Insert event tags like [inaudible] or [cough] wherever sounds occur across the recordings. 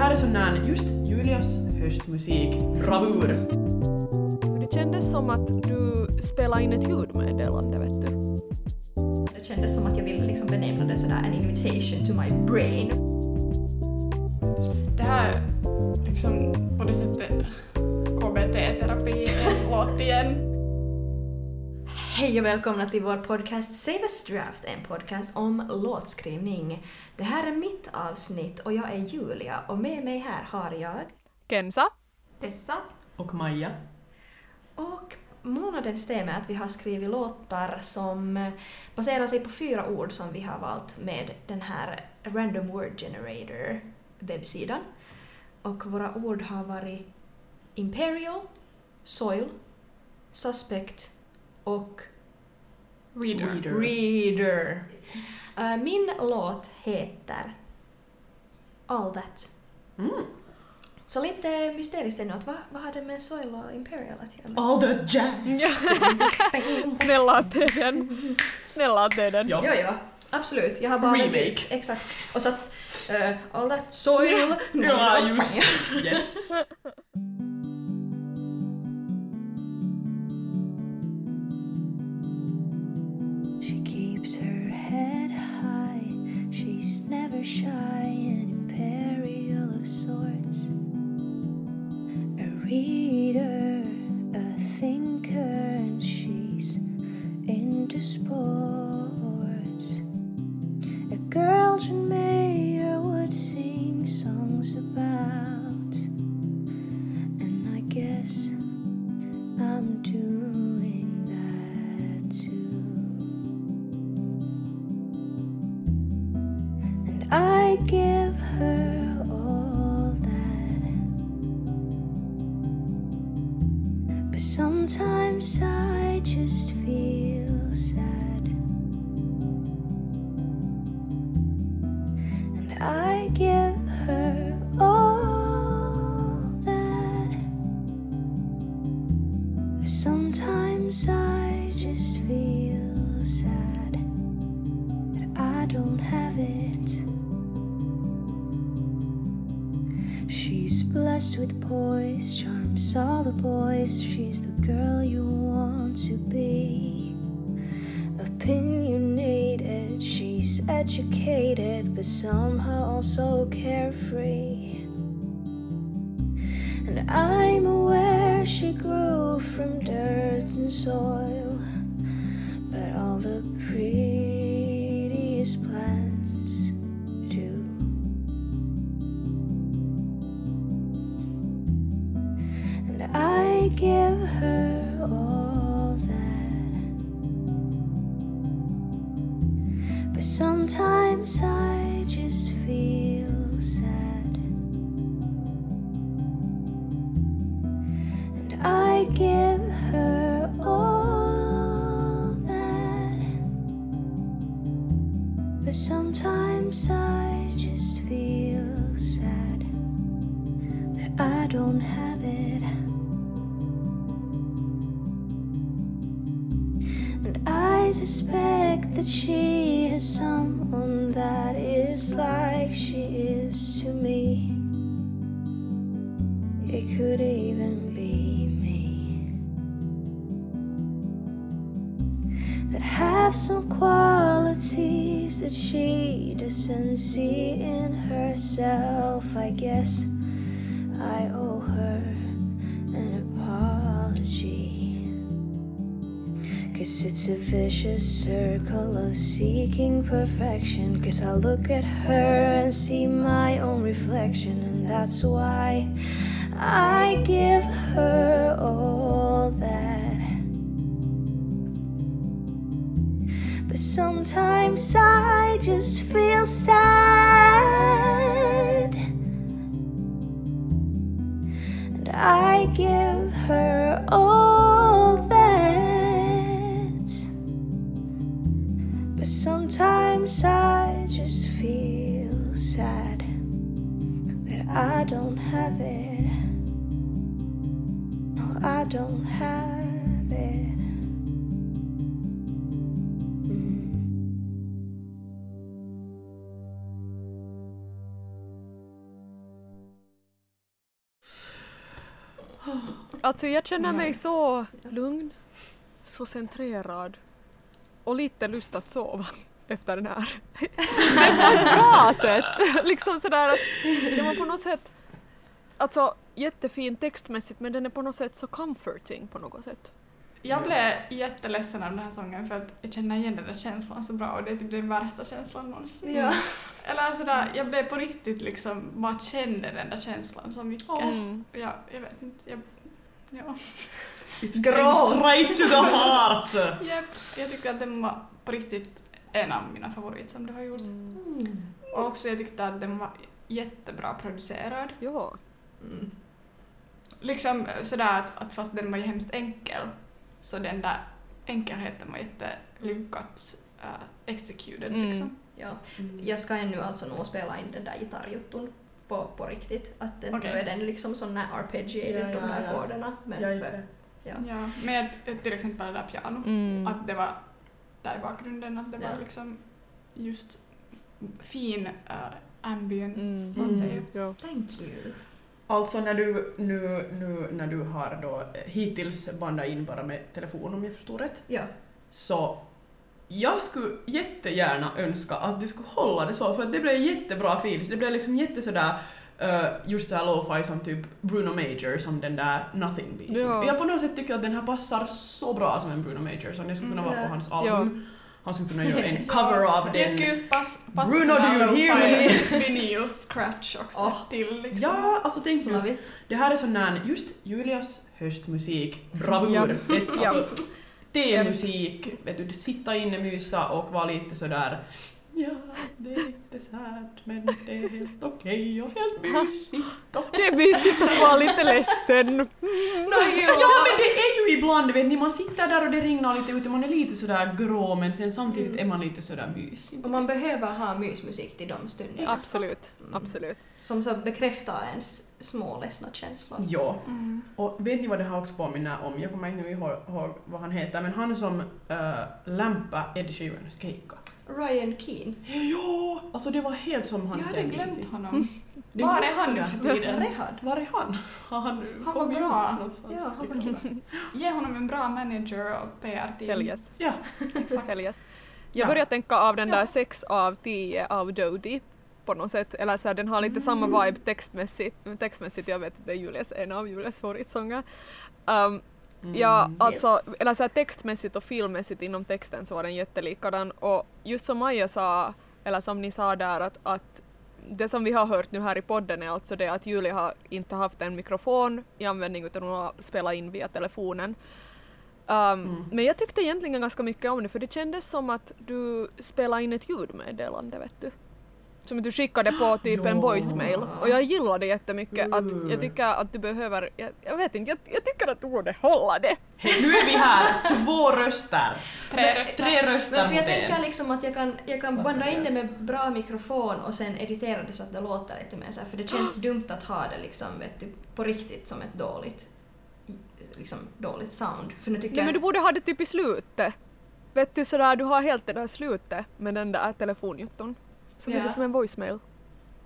här är sån här just Julias höstmusik, bravur. Det kändes som att du spelade in ett ljudmeddelande, vet du. Det kändes som att jag ville liksom benämna det sådär an invitation to my brain. Det här liksom på det sättet KBT-terapi en låt igen. Hej och välkomna till vår podcast Save Us Draft, en podcast om låtskrivning. Det här är mitt avsnitt och jag är Julia och med mig här har jag Kensa? Tessa. Och Maja. och månadens tema är att vi har skrivit låtar som baserar sig på fyra ord som vi har valt med den här Random Word Generator webbsidan. Och våra ord har varit Imperial, Soil, Suspect och Reader. Reader. Reader. Eh, min låt heter All That. Mm. Så lite mysteriskt ännu, att vad, vad har det med Soil och Imperial att göra? All the jazz! [laughs] Snälla att det är den. Snälla att det är den. Ja. Ja, ja, absolut. Jag har bara... Remake. Exakt. Och satt uh, All That Soil... Ja, just [laughs] Yes. show. I don't have it. And I suspect that she has someone that is like she is to me. It could even be me. That have some qualities that she doesn't see in herself. I guess I owe her an apology. Cause it's a vicious circle of seeking perfection. Cause I look at her and see my own reflection, and that's why I give her all that. But sometimes I just feel sad. I give her all that. But sometimes I just feel sad that I don't have it. No, I don't have it. [gasps] Alltså jag känner mig så lugn, så centrerad och lite lust att sova [laughs] efter den här. [laughs] Men på ett bra sätt! [laughs] liksom sådär att det var på något sätt, alltså jättefin textmässigt men den är på något sätt så comforting på något sätt. Jag blev jätteledsen av den här sången för att jag känner igen den där känslan så bra och det är typ den värsta känslan någonsin. Ja. Eller sådär, jag blev på riktigt liksom, bara kände den där känslan så mycket. Mm. Ja, jag vet inte, jag, ja. It's [laughs] Gråt. straight to the heart! Japp, jag tycker att den var på riktigt en av mina favoriter som du har gjort. Mm. Och också jag tyckte att den var jättebra producerad. Ja. Mm. Liksom sådär att, att fast den var ju hemskt enkel så den där enkelheten var jättelyckat uh, executed Mm. liksom. Ja. Jag ska ännu alltså nog spela in den där gitarrjutton på, på riktigt. Att den, nu är den liksom sån här arpeggiated, Ja, ja, de där ja. ackorderna. Men är för, ja. Ja, jag- till exempel det där piano, Mm. att det var där i bakgrunden, att det Ja. var liksom just fin uh, ambience Mm. så att säga. Ja. Thank you. Alltså när du nu, nu när du har då eh, hittills bandat in bara med telefon om jag förstår rätt, Ja. så jag skulle jättegärna önska att du skulle hålla det så för att det blev jättebra feels. Det blev liksom jätte sådär uh, just såhär lo-fi som typ Bruno Major som den där Nothing Beat. Ja. Jag på något sätt tycker att den här passar så bra som en Bruno Major så det skulle kunna Mm, vara ja. på hans album. Han skulle kunna göra en [laughs] Ja, cover av den. Det skulle just pass, passa Bruno, sån här do you hear lo-fi vinyl scratch också Åh. till liksom. Ja, alltså tänk nu. Det här är sån där, just Julias höstmusik, bravur. Ja. Det, är, Ja. alltså, det är musik, vet du, sitta inne, mysa och vara lite sådär Ja, det är lite sad men det är helt okej och helt mysigt. Det är mysigt att vara lite ledsen. Ja men det är ibland, vet ni, man sitter där och det regnar lite ute, man är lite sådär grå men sen samtidigt är man lite sådär mysig. Och man behöver ha mysmusik till de stunderna. Absolut, absolut. Som så bekräftar ens små ledsna känslor. Ja. Mm. Och vet ni vad det här också påminner om? Jag kommer inte nu ihåg, ihåg vad han heter, men han som uh, lämpa Ed Sheerans keikka. Ryan Keane. Ja, alltså det var helt som han Jag hade glömt honom. [laughs] Det Var är han nu för tiden? Rehad. Var är han? Har [laughs] han, Han kommit bra. ut någonstans? Ja, han var liksom? bra. Ge honom en bra manager och PR-team. Helges. Ja, [laughs] Exakt. Helges. Jag Ja. börjar tänka av den där Ja. 6 av 10 av Dodie på något sätt. Eller så här, den har lite samma Mm. vibe textmässigt. textmässigt. Jag vet att det är Julias, en av Julias favoritsånger. Um, Ja, Mm. alltså, eller så här, textmässigt och filmmässigt inom texten så var den jättelikadan och just som Maja sa, eller som ni sa där att, att det som vi har hört nu här i podden är alltså det att Julia har inte haft en mikrofon i användning utan hon har spelat in via telefonen. Um, Mm. Men jag tyckte egentligen ganska mycket om det för det kändes som att du spelade in ett ljudmeddelande vet du. Som att du skickade på typ en voicemail och jag gillade det jättemycket att Mm. jag tycker att du behöver, jag, jag vet inte, jag, jag tycker att du borde hålla det. Hej, nu är vi här, två röster. Tre röster. Tre röster Men för jag tänker liksom att jag kan, jag kan banda in det med bra mikrofon och sen editera det så att det låter lite mer så här, för det känns dumt att ha det liksom vet du, på riktigt som ett dåligt liksom dåligt sound. För nu tycker Nej men du borde ha det typ i slutet. Vet du sådär, du har helt det där slutet med den där telefonjutton. Som Ja. lite som en voicemail.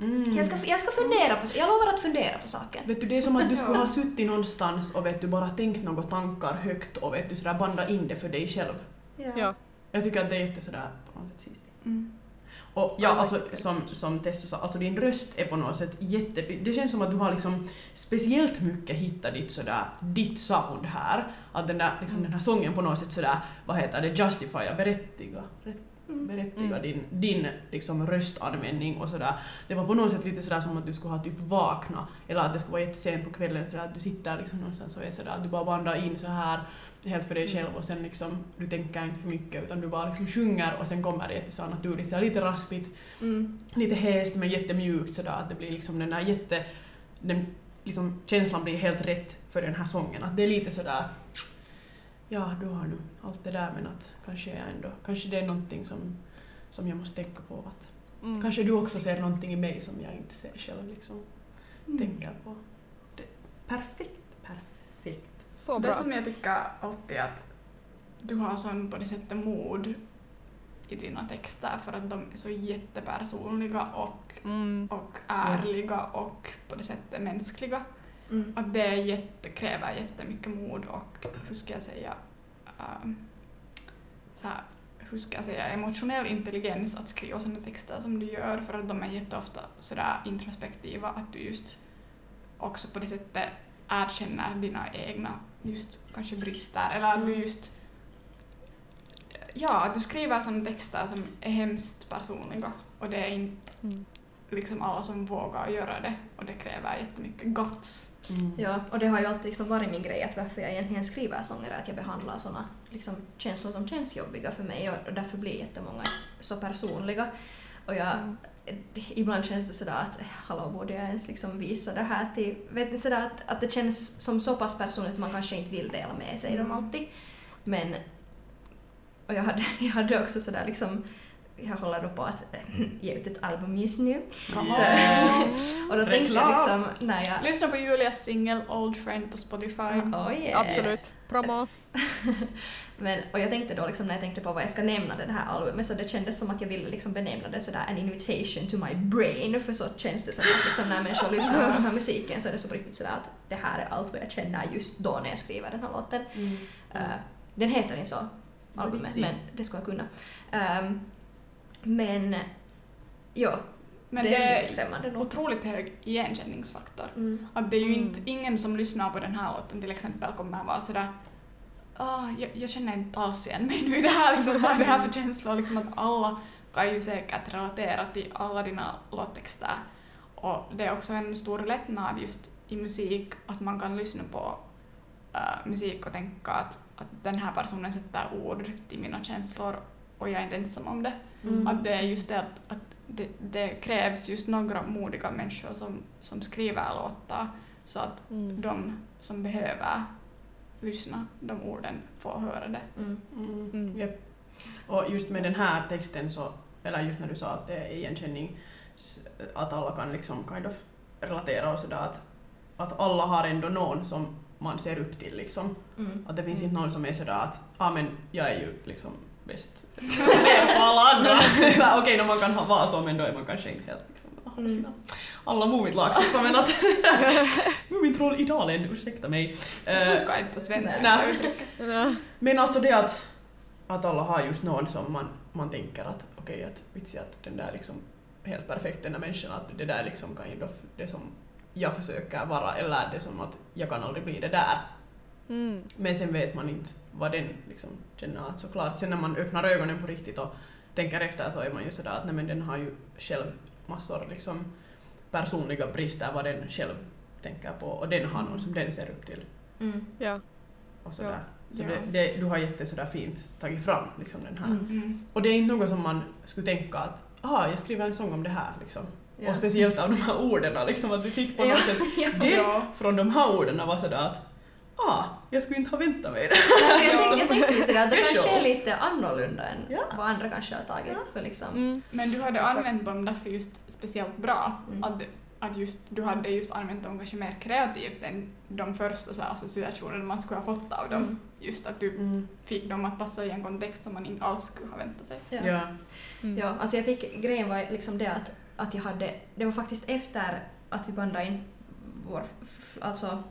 Mm. Jag ska, jag ska fundera på, jag lovar att fundera på saken. Vet du, det är som att du skulle [laughs] ha suttit någonstans och vet du, bara tänkt några tankar högt och vet du, sådär banda in det för dig själv. Ja. Jag tycker att det är jätte sådär på något sätt sist. Mm. Och ja, alltså som, som Tessa sa, alltså din röst är på något sätt jätte... Det känns som att du har liksom speciellt mycket hittat ditt sådär, ditt sound här. Att den där, liksom den här sången på något sätt sådär, vad heter det, justifya, berättiga, rätt, Mm. Berättiga Mm. din, din liksom röstanvändning och sådär. Det var på något sätt lite sådär som att du skulle ha typ vakna, eller att det skulle vara jättesent på kvällen sådär att du sitter liksom någonstans och är sådär att du bara bandar in så här helt för dig Mm. själv och sen liksom, du tänker inte för mycket utan du bara liksom sjunger och sen kommer det jätteså naturligt, så här lite raspigt, Mm. lite häst men jättemjukt sådär att det blir liksom den där jätte... Den, liksom, känslan blir helt rätt för den här sången. Att det är lite sådär... Ja, du har nu allt det där men att kanske jag ändå... Kanske det är någonting som, som jag måste tänka på. Att Mm. Kanske du också ser någonting i mig som jag inte ser själv liksom. Mm. Tänker på. Det, perfekt, perfekt. Så Det bra. som jag tycker alltid att du har sån på det sättet mod i dina texter för att de är så jättepersonliga och, Mm. och ärliga och på det sättet mänskliga. Mm. att det jätte, kräver jättemycket mod och hur ska jag säga ehm, så här, hur ska jag säga, emotionell intelligens att skriva sådana texter som du gör för att de är jätteofta sådär introspektiva att du just också på det sättet erkänner dina egna just kanske brister eller att du Mm. just ja, att du skriver sådana texter som är hemskt personliga och det är inte Mm. liksom alla som vågar göra det och det kräver jättemycket guts. Mm. Ja, och det har ju alltid liksom varit min grej att varför jag egentligen skriver sånger är att jag behandlar såna liksom, känslor som känns jobbiga för mig och, och därför blir jättemånga så personliga. Och jag, Mm. ibland känns det sådär att hallå, borde jag ens liksom visa det här till... Vet ni, sådär att, att det känns som så pass personligt att man kanske inte vill dela med sig dem Mm. alltid. Men... Och jag hade, [laughs] jag hade också sådär liksom... Jag håller då på att [laughs] ge ut ett album just nu. Så, [laughs] och då tänkte jag liksom när jag... Lyssna på Julias singel Old Friend på Spotify. Oh yes. Absolut. Promo. [laughs] Men, och jag tänkte då liksom när jag tänkte på vad jag ska nämna det här albumet så det kändes som att jag ville liksom benämna det sådär an invitation to my brain för så känns det som att liksom när människor lyssnar på den här musiken så är det så på riktigt sådär att det här är allt vad jag känner just då när jag skriver den här låten. Mm. Eh, den heter inte så, albumet, men det ska jag kunna. Ehm, men ja, Men det, det är lite är skrämmande nog. otroligt hög igenkänningsfaktor. Mm. Att det är ju Mm. inte, ingen som lyssnar på den här låten till exempel kommer vara sådär ah, jag, jag känner inte alls igen mig nu i det här, liksom, vad är det här för känslor? Liksom att alla kan ju säkert relatera till alla dina låttexter. Och det är också en stor lättnad just i musik att man kan lyssna på äh, musik och tänka att, att den här personen sätter ord till mina känslor och jag är inte ensam om det. Mm. Att det är just det att, att det, det krävs just några modiga människor som, som skriver låtar så att Mm. de som behöver lyssna de orden får höra det. Mm. Mm. Mm. Japp. Och just med den här texten så, eller just när du sa att det är igenkänning, att alla kan liksom kind of relatera och sådär att, att alla har ändå någon som man ser upp till liksom. Mm. Att det finns Mm. inte någon som är sådär att ah, men jag är ju liksom bäst på alla andra. Eller, Okej, okay, man kan ha- vara så men då är man kanske inte helt liksom, ha Mm. sina, alla Movit-lag liksom, men att Mumintroll-idealen, ursäkta mig. Eh, Funkar inte på svenska nej. det men alltså det att, att alla har just någon som man, man tänker att okej, att vitsi att den där liksom helt perfekt den där människan, att det där liksom kind of det som jag försöker vara eller det som att jag kan aldrig bli det där. Mm. Men sen vet man inte vad den liksom känner. Att såklart, sen när man öppnar ögonen på riktigt och tänker efter så är man ju sådär att nej men den har ju själv massor liksom personliga brister vad den själv tänker på och den har någon som den ser upp till. Mm. Ja. Och sådär. Så Ja. det, det, du har jätte sådär fint tagit fram liksom den här. Mm. Mm. Och det är inte något som man skulle tänka att ah, jag skriver en sång om det här liksom. Ja. Och speciellt av de här orden liksom att vi fick på Ja. något sätt [laughs] Ja. det Ja. från de här orden var sådär att ah, jag skulle inte ha väntat mig det. Nej, jag, tänkte, jag [laughs] tänkte lite det, att det kanske är lite annorlunda än Ja. vad andra kanske har tagit. För liksom, Mm. Men du hade använt dem därför just speciellt bra. Mm. Att, att just, du hade just använt dem kanske mer kreativt än de första så här associationerna man skulle ha fått av dem. Mm. Just att du Mm. fick dem att passa i en kontext som man inte alls skulle ha väntat sig. ja. Ja. Mm. Ja, alltså jag fick, grejen var liksom det att, att jag hade, det var faktiskt efter att vi bandade in vår, alltså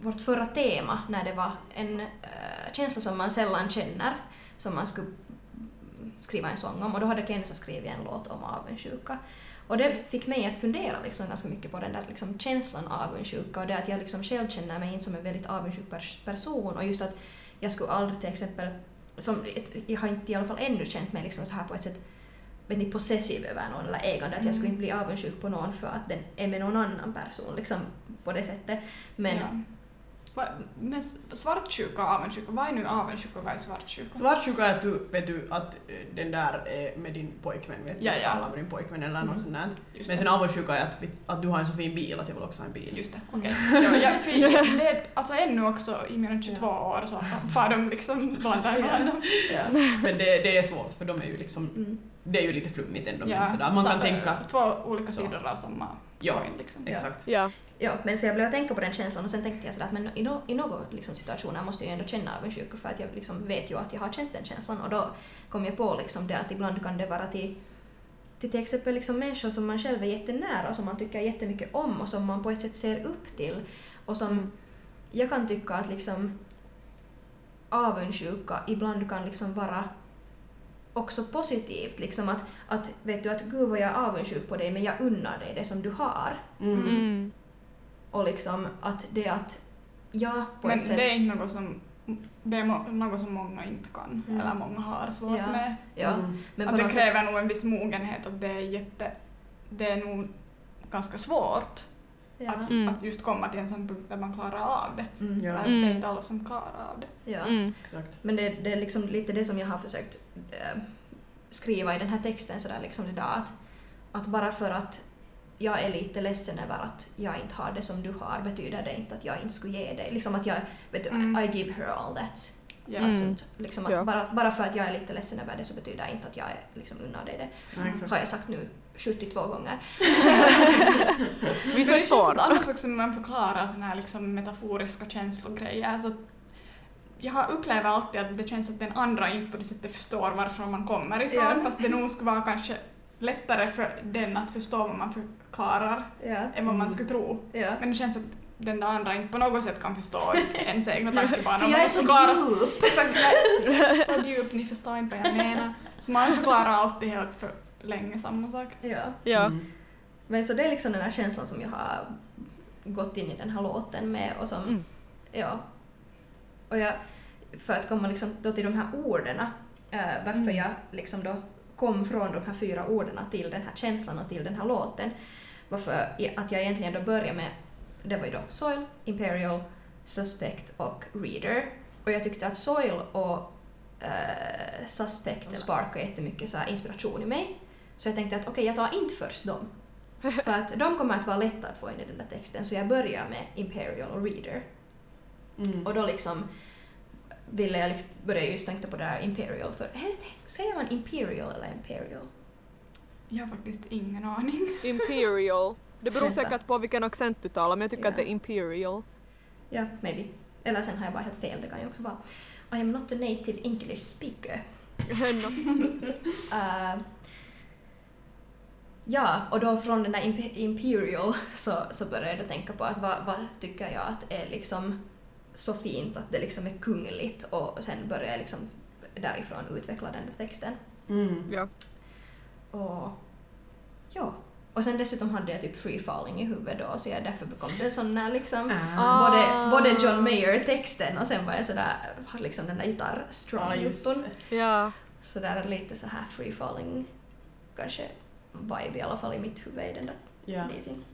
vårt förra tema när det var en äh, känsla som man sällan känner som man skulle skriva en sång om och då hade Kenza skrivit en låt om avundsjuka. Och det fick mig att fundera liksom ganska mycket på den där liksom känslan avundsjuka och det att jag liksom själv känner mig inte som en väldigt avundsjuk person och just att jag skulle aldrig till exempel, som, jag har inte i alla fall ännu känt mig liksom så här på ett sätt vet ni, possessiv över någon eller ägande, att jag skulle inte bli avundsjuk på någon för att den är med någon annan person liksom på det sättet. Men Ja. Men svartsjuka och avundsjuka, vad är nu avundsjuka och vad är svartsjuka? Svartsjuka är att du, vet du att eh, den där är med din pojkvän, vet du, Ja, ja. talar med din pojkvän eller något Mm. sånt där. Just Men sen avundsjuka är att, att du har en så fin bil att jag vill också ha en bil. Just det, okej. Ja, ja, för jag- [laughs] det, alltså ännu också i mina 22 år så far de liksom blanda ihop [laughs] dem. ja. Men det, det är svårt för de är ju liksom, Mm. Det är ju lite flummigt ändå. men Ja, sådär. Man kan så, tänka, Två olika Så. sidor av samma Ja. coin liksom. Exakt. Ja. Ja, men så jag blev att tänka på den känslan och sen tänkte jag sådär att men i, no, i några liksom, situationer måste jag ju ändå känna avundsjuka för att jag liksom vet ju att jag har känt den känslan och då kom jag på liksom det att ibland kan det vara till, till till exempel liksom människor som man själv är jättenära och som man tycker jättemycket om och som man på ett sätt ser upp till och som jag kan tycka att liksom avundsjuka ibland kan liksom vara också positivt. Liksom att, att vet du att gud vad jag är avundsjuk på dig men jag unnar dig det som du har. Mm. Mm. Och liksom att det att jag på Men ett sätt... det är inte något som, det är något som många inte kan, Mm. eller många har svårt Ja. med. ja, Mm. men att på det något sätt, kräver nog en viss mogenhet, att det är jätte, det är nog ganska svårt ja. att, Mm. att just komma till en sån punkt där man klarar av det. Mm. Ja. Att Mm. det är inte alla som klarar av det. Ja. Mm. Exakt. Men det, det är liksom lite det som jag har försökt eh, skriva i den här texten sådär liksom idag att, att bara för att jag är lite ledsen över att jag inte har det som du har betyder det inte att jag inte skulle ge dig. Liksom att jag, vet du, Mm. I give her all that. Ja. Mm. Alltså, liksom att Ja. bara, bara för att jag är lite ledsen över det så betyder inte att jag är, liksom unnar dig det. Exakt. Har jag sagt nu 72 gånger. [laughs] Vi För det känns förstår. också när man förklarar såna här liksom metaforiska känslogrejer så att jag har upplever alltid att det känns att den andra inte på det sättet förstår varifrån man kommer ifrån Ja. fast det nog skulle vara kanske lättare för den att förstå vad man förklarar Ja. än vad man Mm. skulle tro. ja. Men det känns att den där andra inte på något sätt kan förstå ens egna [laughs] tankebanor. För jag är så djup! Exakt, så djup, ni förstår inte vad jag menar. Så man förklarar alltid helt för länge samma sak. Ja. Ja. Mm. Men så det är liksom den här känslan som jag har gått in i den här låten med och som, Mm. ja. Och jag, för att komma liksom då till de här orden, eh, varför Mm. jag liksom då kom från de här fyra orden till den här känslan och till den här låten, varför att jag egentligen då började med, det var ju då Soil, Imperial, Suspect och Reader. Och jag tyckte att Soil och eh, Suspect sparkade jättemycket så här inspiration i mig. Så jag tänkte att okej, jag tar inte först dem. [laughs] För att de kommer att vara lätta att få in i den där texten, så jag börjar med Imperial och Reader. Mm. Och då liksom ville jag börja just tänka på det här Imperial, för säger man Imperial eller Imperial? Jag har faktiskt ingen aning. [laughs] Imperial. Det beror Vänta. säkert på vilken accent du talar men jag tycker Ja. att det är Imperial. Ja, maybe. Eller sen har jag bara helt fel, det kan ju också vara. I am not a native English speaker. [laughs] Eh, ja, och då från den där impe- Imperial [laughs] så, så började jag då tänka på att vad, vad tycker jag att är liksom så fint att det liksom är kungligt och sen började jag liksom därifrån utveckla den där texten. Mm. Ja. Och ja. Och sen dessutom hade jag typ Free Falling i huvudet då så jag därför kom det sån där liksom Ah. både, både John Mayer-texten och sen var jag sådär, har liksom den där gitarr-strong-jutton. det. Ja. Så där lite så här free falling kanske vibe i alla fall i mitt huvud i den där Ja. disen.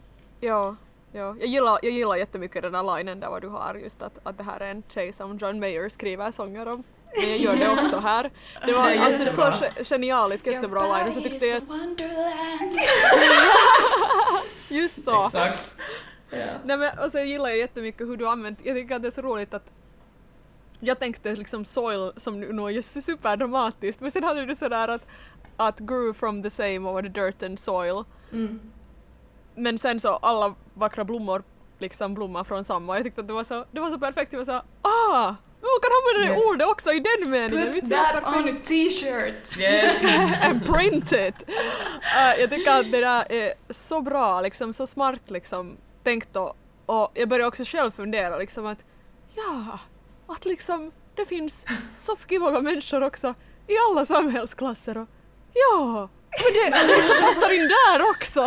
Ja. Ja, jag gillar, jag gillar jättemycket den där linen där vad du har just att, att det här är en tjej som John Mayer skriver sånger om. Men jag gör det också här. Det var alltså jättebra. så ge- genialiskt, jättebra line och så tyckte jag att Wonderland. [laughs] just så. Exakt. Ja. Nej men och så gillar jag jättemycket hur du använt, jag tycker att det är så roligt att jag tänkte liksom soil som nu är superdramatiskt men sen hade du sådär att att grew from the same over the dirt and soil Mm. men sen så alla vackra blommor liksom blommar från samma jag tyckte att det var så, det var så perfekt, jag var så ah! Man kan använda det ordet också i den meningen! Put that perfekt. on a t-shirt. Yeah. [laughs] and print it! Uh, jag tycker att det där är så bra, liksom, så smart liksom, tänkt och, och jag börjar också själv fundera liksom att ja, att liksom det finns så många människor också i alla samhällsklasser och ja, men det, det liksom passar in där också!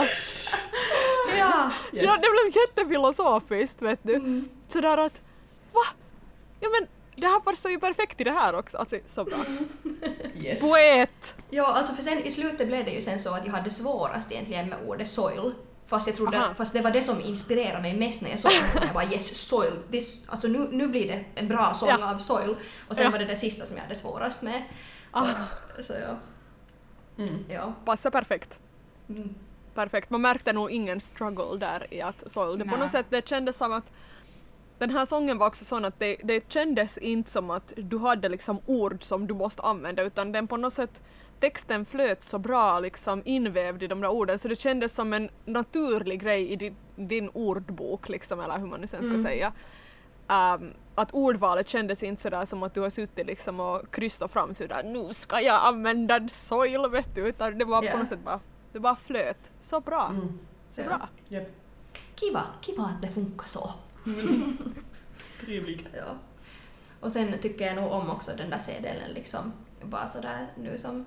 Ja. Yes. Ja, det blev jättefilosofiskt vet du. Mm. Sådär att va? Ja men det här passar ju perfekt i det här också, alltså så bra. Yes. Poet! ja, alltså för sen i slutet blev det ju sen så att jag hade svårast egentligen med ordet soil. Fast jag trodde att, fast det var det som inspirerade mig mest när jag såg det. Jag bara yes, soil. This, alltså nu, nu blir det en bra sång Ja. av soil. Och sen Ja. var det det sista som jag hade svårast med. Ah, Så ja. Mm. ja. passar perfekt. Mm. Perfekt. Man märkte nog ingen struggle där i att Soil. Det på något sätt det kändes som att den här sången var också sån att det, det kändes inte som att du hade liksom ord som du måste använda utan den på något sätt texten flöt så bra liksom invävd i de där orden så det kändes som en naturlig grej i din, din ordbok liksom eller hur man nu sen ska Mm. säga. Ehm, att ordvalet kändes inte sådär som att du har suttit liksom och krystat fram sådär nu ska jag använda soil vet du utan det var Ja. på något sätt bara Det bara flöt. Så bra. Mm. Så Ja. bra. Japp. Kiva, kiva att det funkar så. [laughs] Trevligt. Ja. Och sen tycker jag nog om också den där C-delen liksom, bara sådär nu som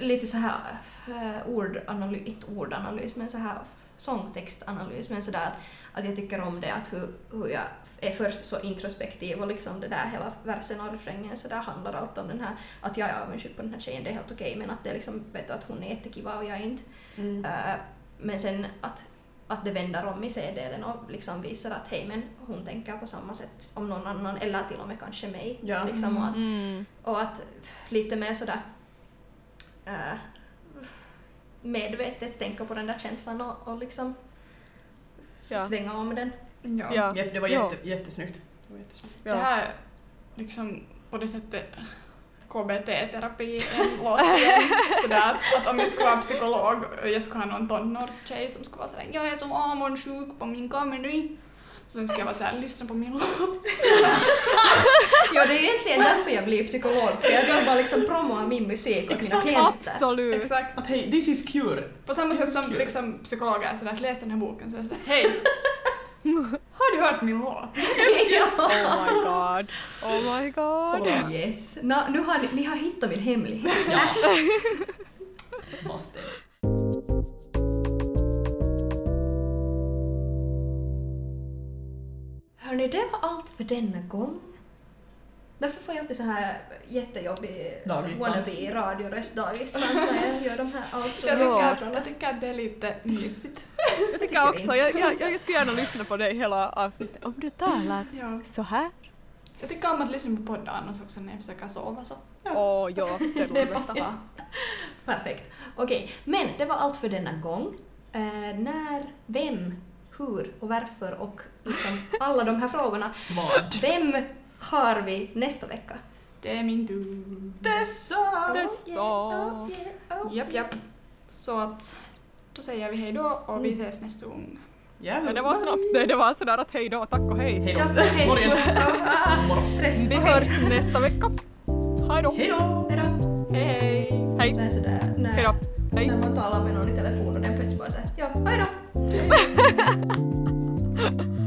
lite så här äh, ordanalys, inte ordanalys men så här sångtextanalys men sådär att, att jag tycker om det att hur, hur jag är först så introspektiv och liksom det där hela versen och refrängen så där handlar allt om den här att jag är avundsjuk på den här tjejen, det är helt okej men att det är liksom, vet du att hon är jättekiva och jag är inte Mm. Äh, men sen att, att det vänder om i C-delen och liksom visar att hej men hon tänker på samma sätt om någon annan eller till och med kanske mig. Ja. Liksom, och, att, Mm. och att lite mer sådär äh, medvetet tänka på den där känslan och, och liksom Ja. svänga om den. Ja. Ja. Det var Ja. jätte, jättesnyggt. Det var jättesnyggt. Det Ja. här liksom på det sättet KBT-terapi en [laughs] låt igen. Sådär att, att om jag skulle vara psykolog och jag skulle ha någon tonårstjej som skulle vara sådär jag är så avundsjuk på min comedy. Så sen ska jag vara såhär lyssna på min låt. [laughs] Ja, det är egentligen därför jag blir psykolog, för jag vill bara liksom promoa min musik åt mina klienter. Absolut. Exakt. Att hej, this is cure. På samma är sätt så som liksom, psykologer är sådär att läs den här boken så är det såhär hej! [laughs] Har du hört min låt? ja. [laughs] Oh my god. Oh my Så god. bra. Yes. Nå, nu har ni, ni har hittat min hemlighet. Ja. Måste. Hörni, det var allt för denna gång. Därför får jag alltid så här jättejobbig Dagis wannabe radioröst dagis när [laughs] jag gör de här Jag outro tycker, jag tycker att det är lite mysigt. Jag tycker också, jag, jag, jag skulle gärna lyssna på dig hela avsnittet. Om du talar [laughs] Ja. så här. Jag tycker om att lyssna på poddar annars också när jag försöker sova så. Åh ja, det är Det det bästa. passar. [laughs] Perfekt. Okej, men det var allt för denna gång. Eh, när, vem, hur och varför och liksom alla de här frågorna. Vad? Vem har vi nästa vecka? Det är min tur. Dessa! Dessa. Japp, japp. Så att då säger vi hej då och vi ses nästa gång. Ja, Men det var snabbt. Nej, det var sådär att hej då, tack och hej. Hej då. Morgens. [laughs] Stress. Vi hörs nästa vecka. Hej då. Hej då! Hej. Hej hej! Sådär. När, Hej då. Hej. när man talar med någon i telefon och den plötsligt bara säger ja, hej då. Damn. [laughs]